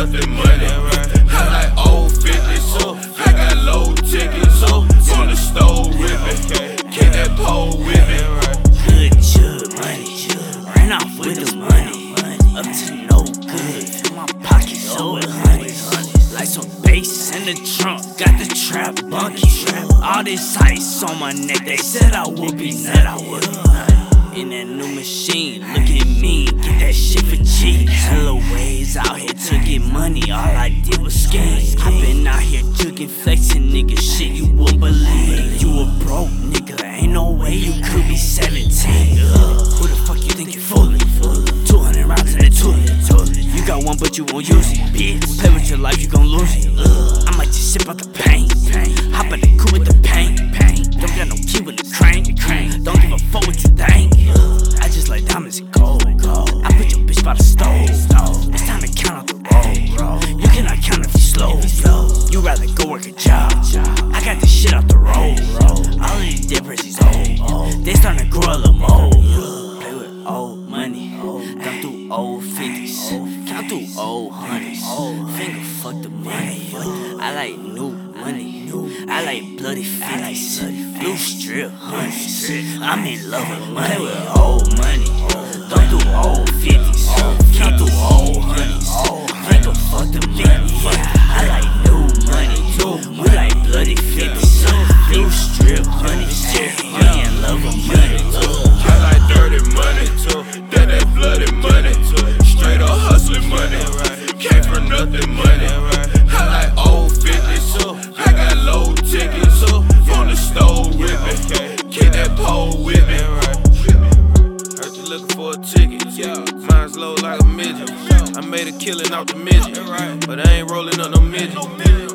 stuff and money. I like old 50, so I got low tickets, so on the stove with me. Get that pole with me. Good jug money, ran off with the money. Up to no good, my pockets so honey. Like some bass in the trunk, got the trap bunkie. All this ice on my neck, they said I would be, said I would in that new machine. Look at me, get that shit for cheap. Hella ways out here to get money. All I did was scheme. I been out here jugging, flexing, nigga. Shit you won't believe. You a broke nigga. Ain't no way you could be 17. Ugh, who the fuck you think you fooling? 200 rounds in the toilet. You got one, but you won't use it, bitch. Play with your life, you gon' lose it. I might just sip out the pain. Old hundreds. Finger fuck the money. I like new money. I like bloody 50s. Blue strip hundreds. I'm in love with money. With old money. Come through old 50s. Count through old hundreds. Finger fuck the money. For a. Mine's low like a midget. I made a killing off the midget. But I ain't rolling up no midget.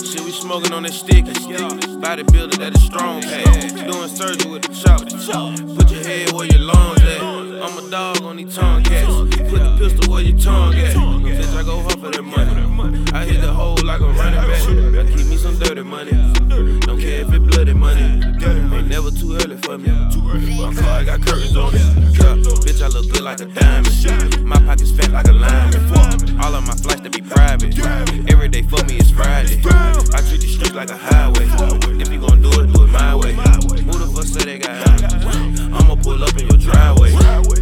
Shit, we smoking on that sticky. Bodybuilder that is strong pad. Doing surgery with the chop. Put your head where your lungs at. I'm a dog on these tongue cats. Put the pistol where your tongue at. Bitch, I go hard for that money. I hit the hole like a running back. I keep me some dirty money. Don't care if it bloody money. Ain't never too early for me. My car, got curtains on it. I look good like a diamond. My pockets fat like a lineman. All of my flights to be private. Every day for me is Friday. I treat the streets like a highway. If you gon' do it, do it my way. Who the fuck say they got hundreds? I'ma pull up in your driveway.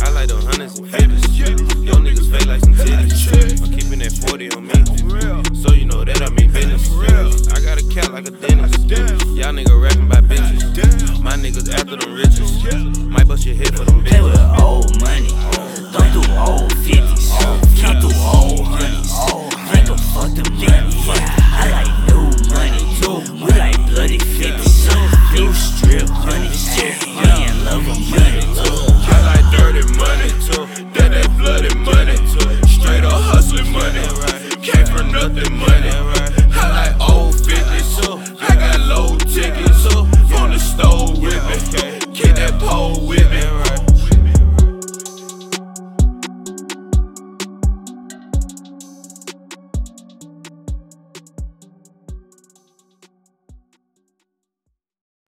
I like the hundreds and fifties. Yo niggas fake like some titties. I'm keeping that 40 on me. So you know that I mean business. I got a cat like a dentist. Y'all nigga rapping by bitches. My niggas after them riches. Might bust your head for them bitches. tickets up on the stove ripping. Get that pole